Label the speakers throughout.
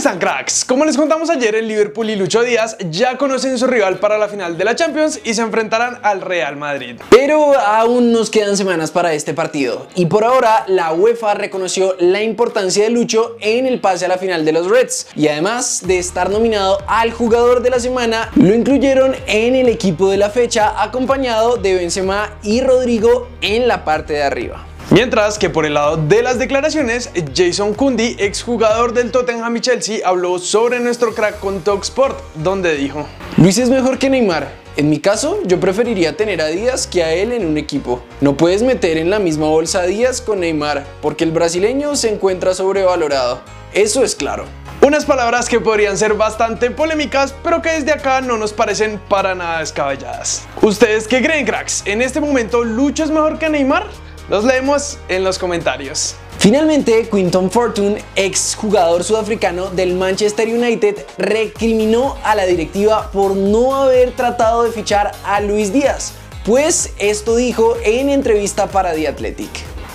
Speaker 1: están cracks? Como les contamos ayer, el Liverpool y Lucho Díaz ya conocen su rival para la final de la Champions y se enfrentarán al Real Madrid.
Speaker 2: Pero aún nos quedan semanas para este partido y por ahora la UEFA reconoció la importancia de Lucho en el pase a la final de los Reds y además de estar nominado al jugador de la semana, lo incluyeron en el equipo de la fecha acompañado de Benzema y Rodrigo en la parte de arriba.
Speaker 1: Mientras que por el lado de las declaraciones, Jason Kundi, exjugador del Tottenham y Chelsea, habló sobre nuestro crack con Talksport, donde dijo:
Speaker 2: Luis es mejor que Neymar. En mi caso, yo preferiría tener a Díaz que a él en un equipo. No puedes meter en la misma bolsa a Díaz con Neymar, porque el brasileño se encuentra sobrevalorado. Eso es claro.
Speaker 1: Unas palabras que podrían ser bastante polémicas, pero que desde acá no nos parecen para nada descabelladas. ¿Ustedes qué creen, cracks? ¿En este momento Lucho es mejor que Neymar? Los leemos en los comentarios.
Speaker 2: Finalmente, Quinton Fortune, ex jugador sudafricano del Manchester United, recriminó a la directiva por no haber tratado de fichar a Luis Díaz, pues esto dijo en entrevista para The Athletic.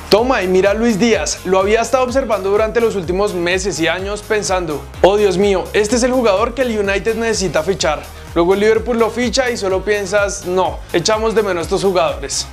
Speaker 1: Toma y mira a Luis Díaz, lo había estado observando durante los últimos meses y años pensando, oh Dios mío, este es el jugador que el United necesita fichar. Luego el Liverpool lo ficha y solo piensas, no, echamos de menos a estos jugadores.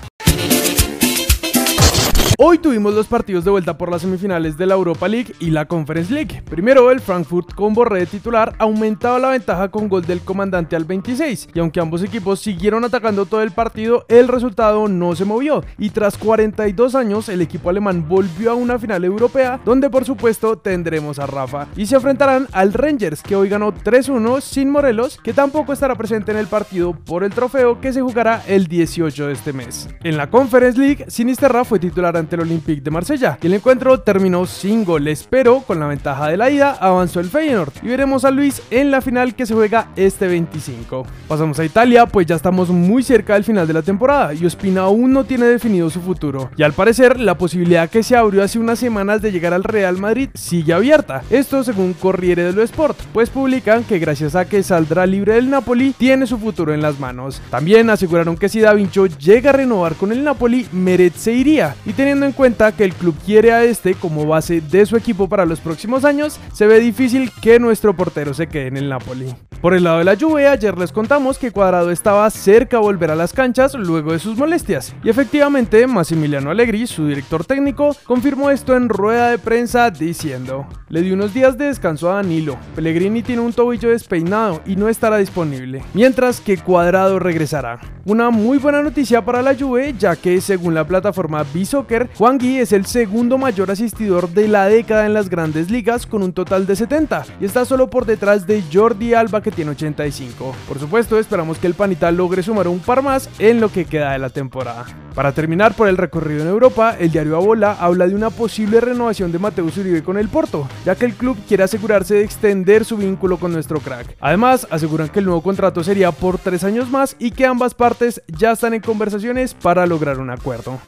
Speaker 1: Hoy tuvimos los partidos de vuelta por las semifinales de la Europa League y la Conference League. Primero, el Frankfurt con Borré de titular aumentaba la ventaja con gol del comandante al 26, y aunque ambos equipos siguieron atacando todo el partido, el resultado no se movió, y tras 42 años el equipo alemán volvió a una final europea, donde por supuesto tendremos a Rafa, y se enfrentarán al Rangers, que hoy ganó 3-1 sin Morelos, que tampoco estará presente en el partido por el trofeo que se jugará el 18 de este mes. En la Conference League, Sinisterra fue titular ante el Olympique de Marsella. Y el encuentro terminó sin goles, pero con la ventaja de la ida avanzó el Feyenoord. Y veremos a Luis en la final que se juega este 25. Pasamos a Italia, pues ya estamos muy cerca del final de la temporada y Ospina aún no tiene definido su futuro. Y al parecer, la posibilidad que se abrió hace unas semanas de llegar al Real Madrid sigue abierta. Esto según Corriere dello Sport, pues publican que gracias a que saldrá libre del Napoli, tiene su futuro en las manos. También aseguraron que si Da Vinci llega a renovar con el Napoli, Meret se iría. Y teniendo en cuenta que el club quiere a este como base de su equipo para los próximos años, se ve difícil que nuestro portero se quede en el Napoli. Por el lado de la Juve, ayer les contamos que Cuadrado estaba cerca de volver a las canchas luego de sus molestias. Y efectivamente, Massimiliano Allegri, su director técnico, confirmó esto en rueda de prensa diciendo: Le dio unos días de descanso a Danilo. Pellegrini tiene un tobillo despeinado y no estará disponible, mientras que Cuadrado regresará. Una muy buena noticia para la Juve, ya que según la plataforma Juan Gui es el segundo mayor asistidor de la década en las grandes ligas con un total de 70 y está solo por detrás de Jordi Alba que tiene 85. Por supuesto, esperamos que el Panita logre sumar un par más en lo que queda de la temporada. Para terminar por el recorrido en Europa, el diario Abola habla de una posible renovación de Mateus Uribe con el Porto, ya que el club quiere asegurarse de extender su vínculo con nuestro crack. Además, aseguran que el nuevo contrato sería por tres años más y que ambas partes ya están en conversaciones para lograr un acuerdo.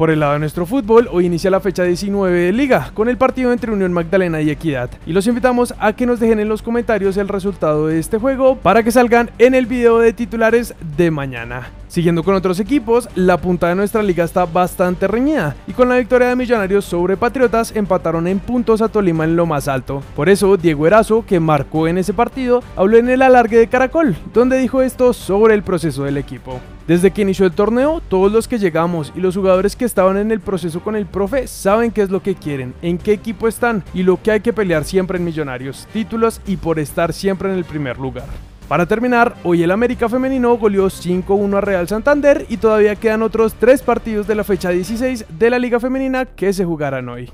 Speaker 1: Por el lado de nuestro fútbol, hoy inicia la fecha 19 de Liga, con el partido entre Unión Magdalena y Equidad. Y los invitamos a que nos dejen en los comentarios el resultado de este juego para que salgan en el video de titulares de mañana. Siguiendo con otros equipos, la punta de nuestra liga está bastante reñida y con la victoria de Millonarios sobre Patriotas empataron en puntos a Tolima en lo más alto. Por eso, Diego Erazo, que marcó en ese partido, habló en el alargue de Caracol, donde dijo esto sobre el proceso del equipo. Desde que inició el torneo, todos los que llegamos y los jugadores que estaban en el proceso con el profe saben qué es lo que quieren, en qué equipo están y lo que hay que pelear siempre en Millonarios, títulos y por estar siempre en el primer lugar. Para terminar, hoy el América Femenino goleó 5-1 a Real Santander y todavía quedan otros 3 partidos de la fecha 16 de la Liga Femenina que se jugarán hoy.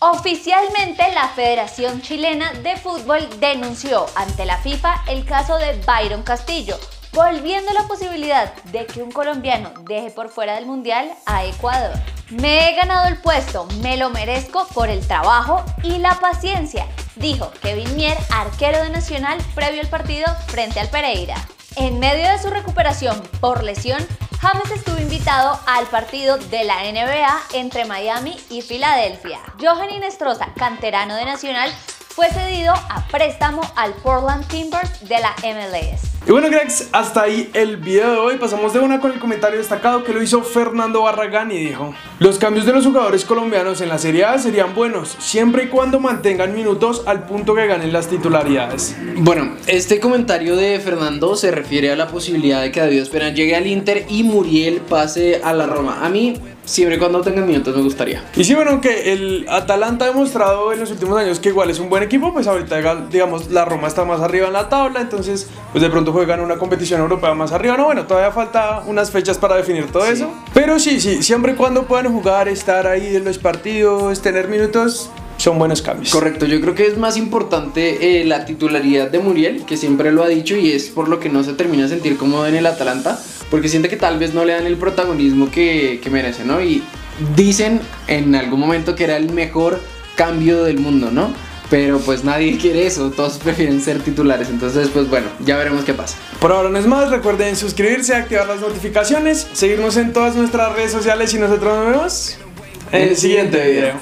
Speaker 3: Oficialmente, la Federación Chilena de Fútbol denunció ante la FIFA el caso de Byron Castillo, volviendo la posibilidad de que un colombiano deje por fuera del Mundial a Ecuador. Me he ganado el puesto, me lo merezco por el trabajo y la paciencia, dijo Kevin Mier, arquero de Nacional, previo al partido frente al Pereira. En medio de su recuperación por lesión, James estuvo invitado al partido de la NBA entre Miami y Filadelfia. Johan Inestrosa, canterano de Nacional, fue cedido a préstamo al Portland Timbers de la MLS.
Speaker 1: Y bueno, Grex, hasta ahí el video de hoy. Pasamos de una con el comentario destacado que lo hizo Fernando Barragán y dijo: Los cambios de los jugadores colombianos en la Serie A serían buenos, siempre y cuando mantengan minutos al punto que ganen las titularidades.
Speaker 2: Bueno, este comentario de Fernando se refiere a la posibilidad de que David Ospina llegue al Inter y Muriel pase a la Roma. A mí Siempre cuando tengan minutos me gustaría.
Speaker 1: Y sí, bueno, que el Atalanta ha demostrado en los últimos años que igual es un buen equipo, pues ahorita, digamos, la Roma está más arriba en la tabla, entonces, pues de pronto juegan una competición europea más arriba. No, bueno, todavía falta unas fechas para definir todo eso. Pero sí, sí, siempre y cuando puedan jugar, estar ahí en los partidos, tener minutos, son buenos cambios.
Speaker 2: Correcto, yo creo que es más importante eh, la titularidad de Muriel, que siempre lo ha dicho y es por lo que no se termina de sentir cómodo en el Atalanta, porque siente que tal vez no le dan el protagonismo que, que merece, ¿no? Y dicen en algún momento que era el mejor cambio del mundo, ¿no? Pero pues nadie quiere eso, todos prefieren ser titulares. Entonces, pues bueno, ya veremos qué pasa.
Speaker 1: Por ahora no es más, recuerden suscribirse, activar las notificaciones, seguirnos en todas nuestras redes sociales y nosotros nos vemos en el siguiente video.